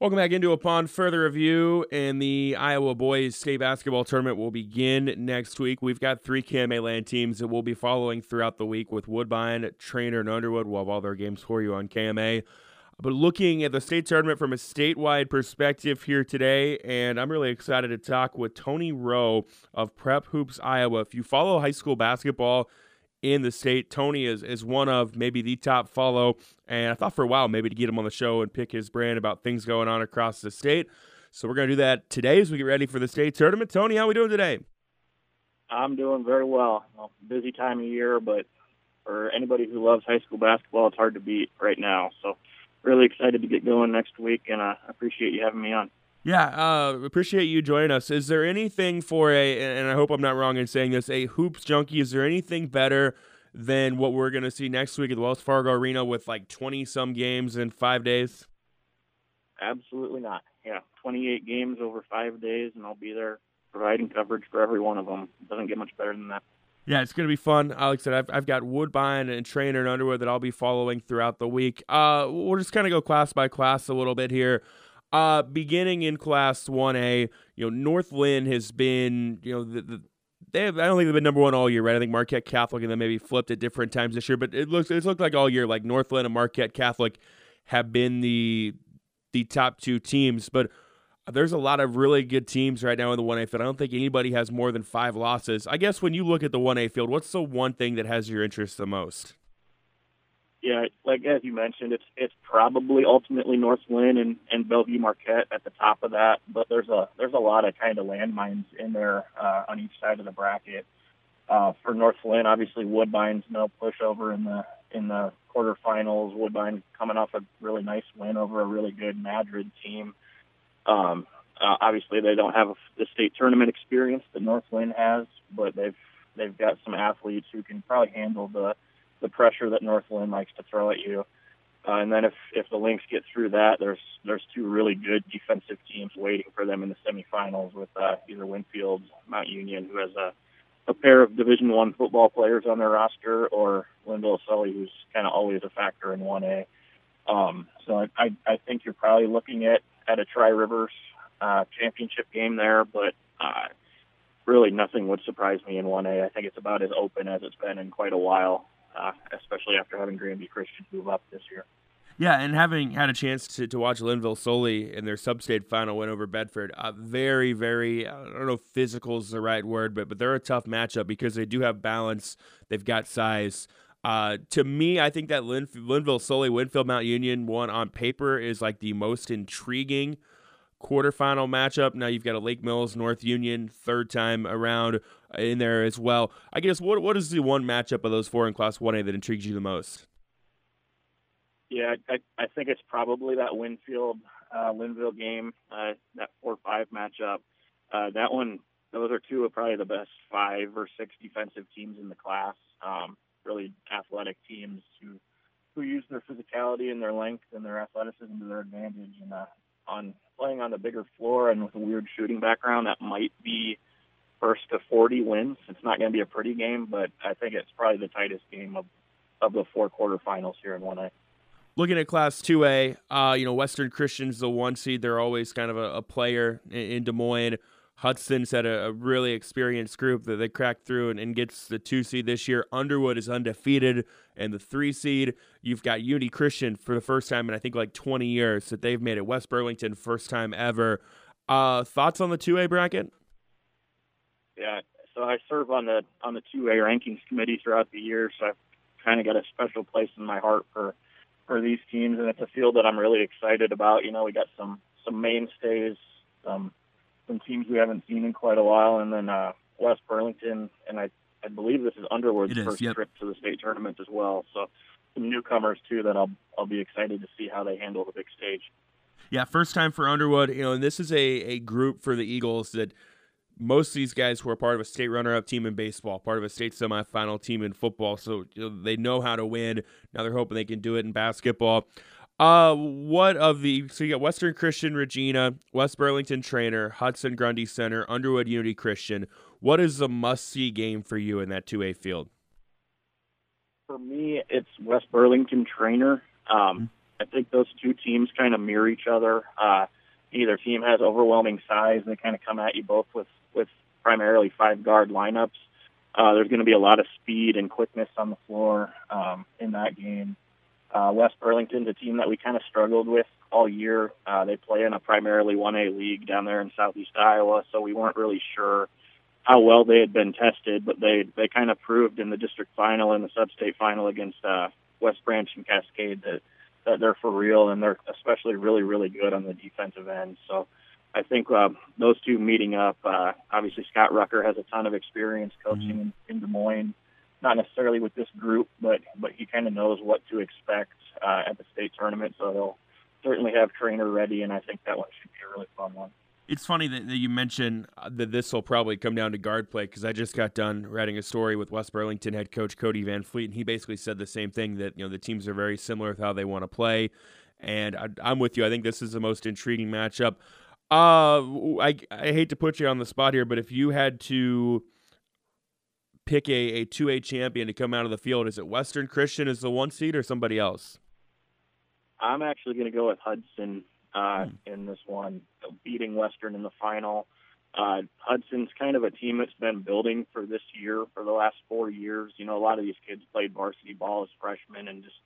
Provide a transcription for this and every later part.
Welcome back into Upon Further Review, and the Iowa Boys State Basketball Tournament will begin next week. We've got three KMA land teams that we'll be following throughout the week with Woodbine, Treynor, and Underwood. We'll have all their games for you on KMA. But looking at the state tournament from a statewide perspective here today, and I'm really excited to talk with Tony Roe of Prep Hoops Iowa. If you follow high school basketball, in the state. Tony is, is one of maybe the top follow. And I thought for a while maybe to get him on the show and pick his brain about things going on across the state. So we're going to do that today as we get ready for the state tournament. Tony, how are we doing today? I'm doing very well. well. Busy time of year, but for anybody who loves high school basketball, it's hard to beat right now. So really excited to get going next week, and I appreciate you having me on. Yeah, uh, appreciate you joining us. Is there anything for a, and I hope I'm not wrong in saying this, a hoops junkie? Is there anything better than what we're going to see next week at the Wells Fargo Arena with like 20 some games in five days? Absolutely not. Yeah, 28 games over five days, and I'll be there providing coverage for every one of them. It doesn't get much better than that. Yeah, it's going to be fun. Like I said, I've, I've got Woodbine and Treynor and Underwood that I'll be following throughout the week. Uh, we'll just kind of go class by class a little bit here. Uh, beginning in Class 1A, you know, North Linn has been, you know, the, the they have, I don't think they've been number one all year, right? I think Marquette Catholic and then maybe flipped at different times this year, but it looks it's looked like all year like North Linn and Marquette Catholic have been the the top two teams, but there's a lot of really good teams right now in the 1A field. I don't think anybody has more than five losses. I guess when you look at the 1A field, what's the one thing that has your interest the most? Yeah, like as you mentioned, it's it's probably ultimately North Linn and, and Bellevue Marquette at the top of that, but there's a there's a lot of kind of landmines in there uh, on each side of the bracket. Uh, for North Linn, obviously Woodbine's no pushover in the in the quarterfinals. Woodbine coming off a really nice win over a really good Madrid team. Um, uh, obviously, they don't have the state tournament experience that North Linn has, but they've they've got some athletes who can probably handle the the pressure that North Linn likes to throw at you. Uh, and then if if the Lynx get through that, there's there's two really good defensive teams waiting for them in the semifinals with uh, either Winfield, Mount Union, who has a a pair of Division One football players on their roster, or Lynnville Sully, who's kind of always a factor in 1A. Um, so I, I I think you're probably looking at at a Tri Rivers uh, championship game there, but uh, really nothing would surprise me in 1A. I think it's about as open as it's been in quite a while uh, especially after having Grandview Christian move up this year. Yeah, and having had a chance to, to watch Lynnville Sully in their sub-state final win over Bedford, uh, very, very, I don't know if physical is the right word, but, but they're a tough matchup because they do have balance. They've got size. Uh, to me, I think that Lin- Lynnville Sully Winfield Mount Union one on paper is like the most intriguing quarterfinal matchup. Now you've got a Lake Mills North Union third time around in there as well. I guess what what is the one matchup of those four in Class One A that intrigues you the most? Yeah, I, I think it's probably that Winfield uh, Lynnville game, uh, that four five matchup. Uh, that one, those are two of probably the best five or six defensive teams in the class. Um, really athletic teams who who use their physicality and their length and their athleticism to their advantage. And uh, on playing on the bigger floor and with a weird shooting background, that might be first to 40 wins. It's not going to be a pretty game, but I think it's probably the tightest game of, of the four quarterfinals here in 1A. Looking at Class 2A, uh, you know, Western Christian's the one seed. They're always kind of a, a player in, in, Des Moines. Hudson's had a, a, really experienced group that they cracked through and, and, gets the two seed this year. Underwood is undefeated and the three seed. You've got Unity Christian for the first time in I think like 20 years that they've made it. West Burlington first time ever. Uh, thoughts on the 2A bracket? Yeah, so I serve on the on the 2A rankings committee throughout the year, so I've kind of got a special place in my heart for for these teams, and it's a field that I'm really excited about. You know, we got some some mainstays, some some teams we haven't seen in quite a while, and then uh, West Burlington, and I I believe this is Underwood's is, first yep. trip to the state tournament as well. So some newcomers too that I'll I'll be excited to see how they handle the big stage. Yeah, first time for Underwood. You know, and this is a a group for the Eagles that most of these guys were part of a state runner-up team in baseball, part of a state semifinal team in football, so you know, they know how to win. Now they're hoping they can do it in basketball. Uh, what of the so you got Western Christian Regina, West Burlington Treynor, Hudson Grundy Center, Underwood Unity Christian. What is the must-see game for you in that two A field? For me, it's West Burlington Treynor. Um, I think those two teams kind of mirror each other. Uh, neither team has overwhelming size. and They kind of come at you both with with primarily five guard lineups. Uh, there's going to be a lot of speed and quickness on the floor um, in that game. Uh, West Burlington's a team that we kind of struggled with all year. Uh, they play in a primarily 1A league down there in southeast Iowa, so we weren't really sure how well they had been tested, but they they kind of proved in the district final and the sub-state final against uh, West Branch and Cascade that that they're for real and they're especially really really good on the defensive end. So I think uh, those two meeting up. Uh, obviously, Scott Rucker has a ton of experience coaching mm-hmm. in, in Des Moines, not necessarily with this group, but but he kind of knows what to expect uh, at the state tournament. So he'll certainly have Treynor ready, and I think that one should be a really fun one. It's funny that, that you mentioned uh, that this will probably come down to guard play because I just got done writing a story with West Burlington head coach Cody Van Fleet, and he basically said the same thing that you know the teams are very similar with how they want to play. And I, I'm with you. I think this is the most intriguing matchup. Uh, I I hate to put you on the spot here, but if you had to pick a a two A champion to come out of the field, is it Western Christian as the one seed or somebody else? I'm actually going to go with Hudson uh, hmm. in this one, beating Western in the final. Uh, Hudson's kind of a team that's been building for this year for the last four years. You know, a lot of these kids played varsity ball as freshmen and just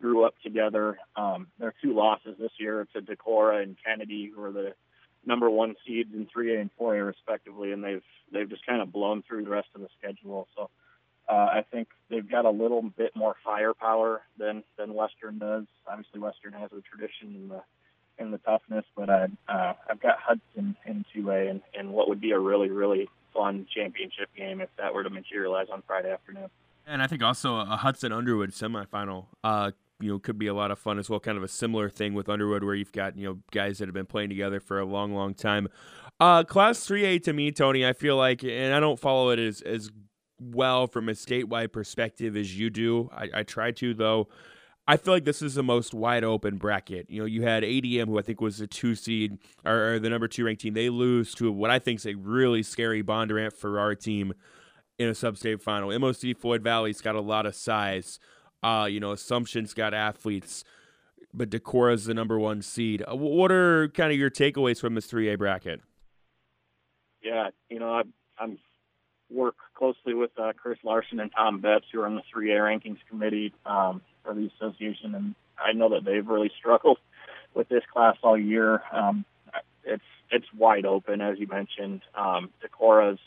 grew up together. Um, their two losses this year to Decorah and Kennedy, who are the number one seeds in 3A and 4A respectively, and they've they've just kind of blown through the rest of the schedule. So uh, I think they've got a little bit more firepower than than Western does. Obviously, Western has a tradition in the in the toughness, but I uh, I've got Hudson in 2A and, and what would be a really really fun championship game if that were to materialize on Friday afternoon. And I think also a Hudson Underwood semifinal uh, you know could be a lot of fun as well. Kind of a similar thing with Underwood, where you've got you know guys that have been playing together for a long, long time. Uh, class 3A to me, Tony, I feel like, and I don't follow it as as well from a statewide perspective as you do. I, I try to though. I feel like this is the most wide open bracket. You know, you had ADM, who I think was a two seed or, or the number two ranked team. They lose to what I think is a really scary Bondurant Farrar team in a sub-state final. MOC Floyd Valley's got a lot of size. Uh, you know, Assumption's got athletes, but Decorah's the number one seed. Uh, what are kind of your takeaways from this 3A bracket? Yeah, you know, I, I'm work closely with uh, Chris Larson and Tom Betts, who are on the 3A rankings committee um, for the association, and I know that they've really struggled with this class all year. Um, it's it's wide open, as you mentioned. Um, Decorah's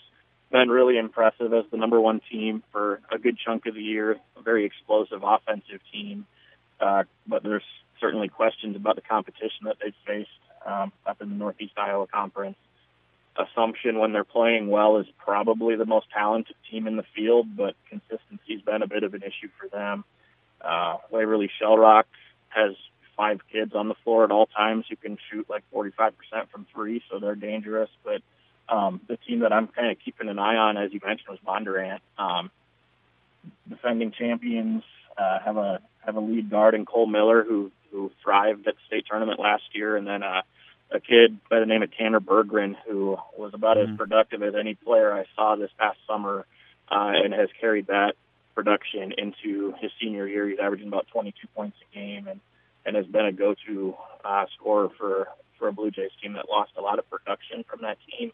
been really impressive as the number one team for a good chunk of the year. A very explosive offensive team, uh, but there's certainly questions about the competition that they've faced um, up in the Northeast Iowa Conference. Assumption, when they're playing well, is probably the most talented team in the field, but consistency's been a bit of an issue for them. Uh, Waverly Shell Rock has five kids on the floor at all times who can shoot like 45% from three, so they're dangerous. But um, the team that I'm kind of keeping an eye on, as you mentioned, was Bondurant. Um, defending champions uh, have a have a lead guard in Cole Miller who who thrived at the state tournament last year, and then uh, a kid by the name of Tanner Berggren who was about mm-hmm. as productive as any player I saw this past summer, uh, and has carried that production into his senior year. He's averaging about 22 points a game, and and has been a go-to uh, scorer for for a Blue Jays team that lost a lot of production from that team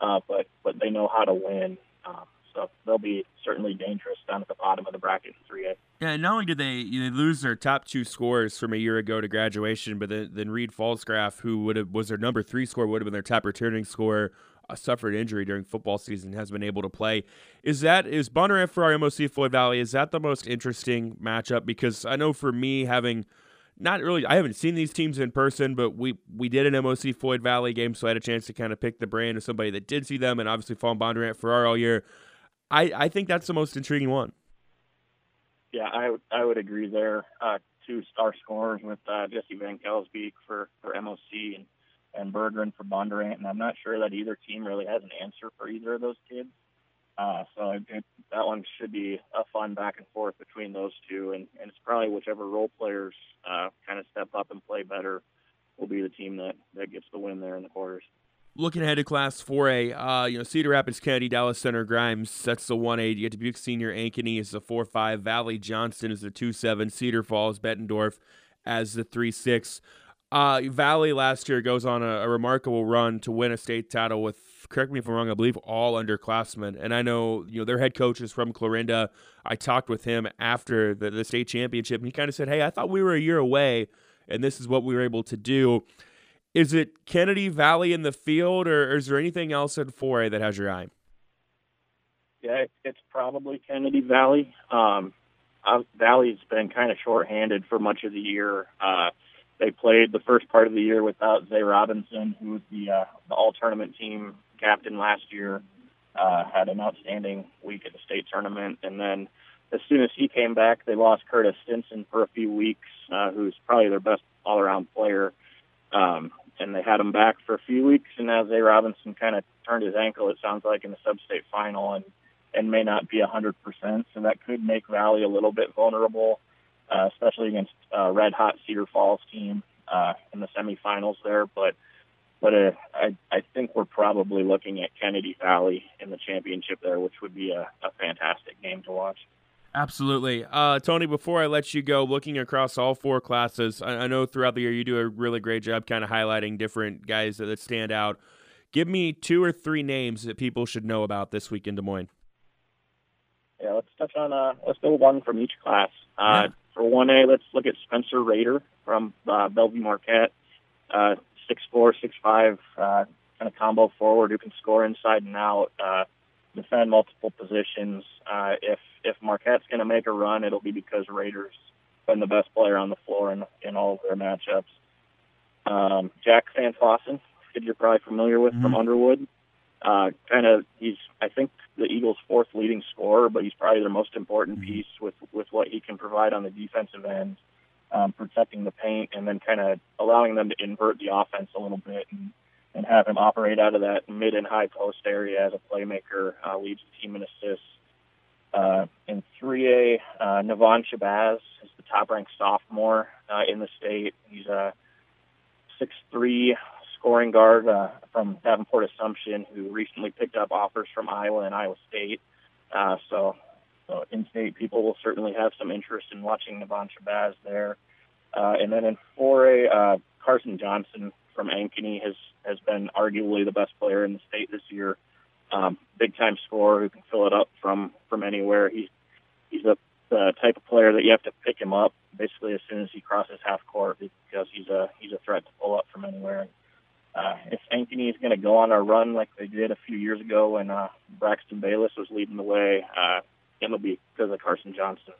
uh, but but they know how to win. Um, so they'll be certainly dangerous down at the bottom of the bracket in 3A. Yeah, not only did they they lose their top two scores from a year ago to graduation, but then, then Reed Falsgraf, who would have was their number three score, would have been their top returning score, uh, suffered injury during football season, has been able to play. Is that is Bonner for our MOC Floyd Valley? Is that the most interesting matchup? Because I know for me having – not really. I haven't seen these teams in person, but we we did an MOC Floyd Valley game, so I had a chance to kind of pick the brain of somebody that did see them, and obviously Fawn Bondurant Farrar all year. I I think that's the most intriguing one. Yeah, I I would agree there. Uh, two star scorers with uh, Jesse Van Kelsbeek for for MOC and and Berggren for Bondurant, and I'm not sure that either team really has an answer for either of those kids. Uh, so it, it, that one should be a fun back and forth between those two, and, and it's probably whichever role players uh, kind of step up and play better will be the team that, that gets the win there in the quarters. Looking ahead to Class 4A, uh, you know Cedar Rapids Kennedy, Dallas Center, Grimes. That's the 1A. You get Dubuque Senior, Ankeny is the 4-5. Valley Johnston is the 2-7. Cedar Falls, Bettendorf, as the three six. Uh, Valley last year goes on a, a, remarkable run to win a state title with, correct me if I'm wrong, I believe all underclassmen. And I know you know their head coach is from Clarinda. I talked with him after the, the state championship, and he kind of said, "Hey, I thought we were a year away, and this is what we were able to do." Is it Kennedy Valley in the field, or, or is there anything else in 4A that has your eye? Yeah, it's probably Kennedy Valley. Um, uh, Valley's been kind of shorthanded for much of the year. Uh, they played the first part of the year without Zay Robinson, who was the uh, the all tournament team captain last year. Uh, had an outstanding week at the state tournament, and then as soon as he came back, they lost Curtis Stinson for a few weeks, uh, who's probably their best all around player. Um, and they had him back for a few weeks, and now Zay Robinson kind of turned his ankle. It sounds like in the sub-state final, and and may not be a hundred percent. So that could make Valley a little bit vulnerable uh, especially against uh, red hot Cedar Falls team uh, in the semifinals there. But but uh, I I think we're probably looking at Kennedy Valley in the championship there, which would be a, a fantastic game to watch. Absolutely. Uh, Tony, before I let you go, looking across all four classes, I, I know throughout the year you do a really great job kind of highlighting different guys that, that, stand out. Give me two or three names that people should know about this week in Des Moines. Yeah, let's touch on, uh, let's go one from each class. Uh, yeah. For 1A, let's look at Spencer Rader from uh, Bellevue Marquette. Uh, 6'4", 6'5", uh, kind of combo forward who can score inside and out, uh, defend multiple positions. Uh, if if Marquette's going to make a run, it'll be because Rader's been the best player on the floor in, in all of their matchups. Um, Jack Van Fossen, kid you're probably familiar with mm-hmm. from Underwood. Uh, kind of, he's I think the Eagles' fourth leading scorer, but he's probably their most important mm-hmm. piece with with what he can provide on the defensive end, um, protecting the paint, and then kind of allowing them to invert the offense a little bit and and have him operate out of that mid and high post area as a playmaker, uh, leads the team in assists. Uh, in 3A, uh, Navon Shabazz is the top ranked sophomore uh, in the state. He's a 6'3, scoring guard uh, from Davenport Assumption who recently picked up offers from Iowa and Iowa State. Uh, so, so in-state people will certainly have some interest in watching Navon Shabazz there. Uh, and then in 4A, uh, Carson Johnson from Ankeny has has been arguably the best player in the state this year. Um, big time scorer who can fill it up from from anywhere. He's he's a the type of player that you have to pick him up basically as soon as he crosses half court because he's a he's a threat to pull up from anywhere uh, if Ankeny is going to go on a run like they did a few years ago when uh, Braxton Bayless was leading the way, uh, it'll be because of Carson Johnson.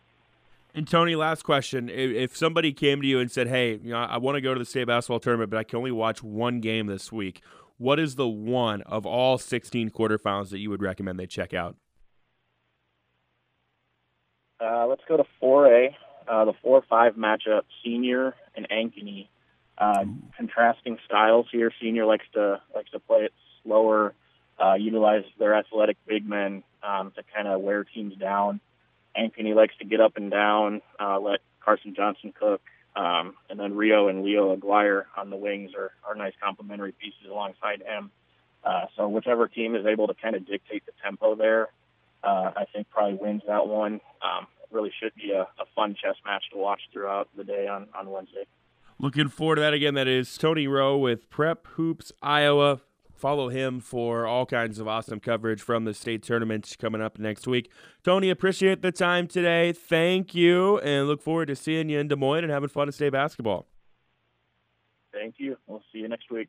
And Tony, last question: If somebody came to you and said, "Hey, you know, I want to go to the state basketball tournament, but I can only watch one game this week," what is the one of all 16 quarterfinals that you would recommend they check out? Uh, let's go to 4A, uh, the 4-5 matchup, Senior and Ankeny. Uh, contrasting styles here. Senior likes to likes to play it slower, uh, utilize their athletic big men um, to kind of wear teams down. Ankeny likes to get up and down, uh, let Carson Johnson cook, um, and then Rio and Leo Aguirre on the wings are, are nice complementary pieces alongside him. Uh, so whichever team is able to kind of dictate the tempo there, uh, I think probably wins that one. Um, really should be a, a fun chess match to watch throughout the day on, on Wednesday. Looking forward to that again. That is Tony Roe with Prep Hoops Iowa. Follow him for all kinds of awesome coverage from the state tournament coming up next week. Tony, appreciate the time today. Thank you, and look forward to seeing you in Des Moines and having fun at state basketball. Thank you. We'll see you next week.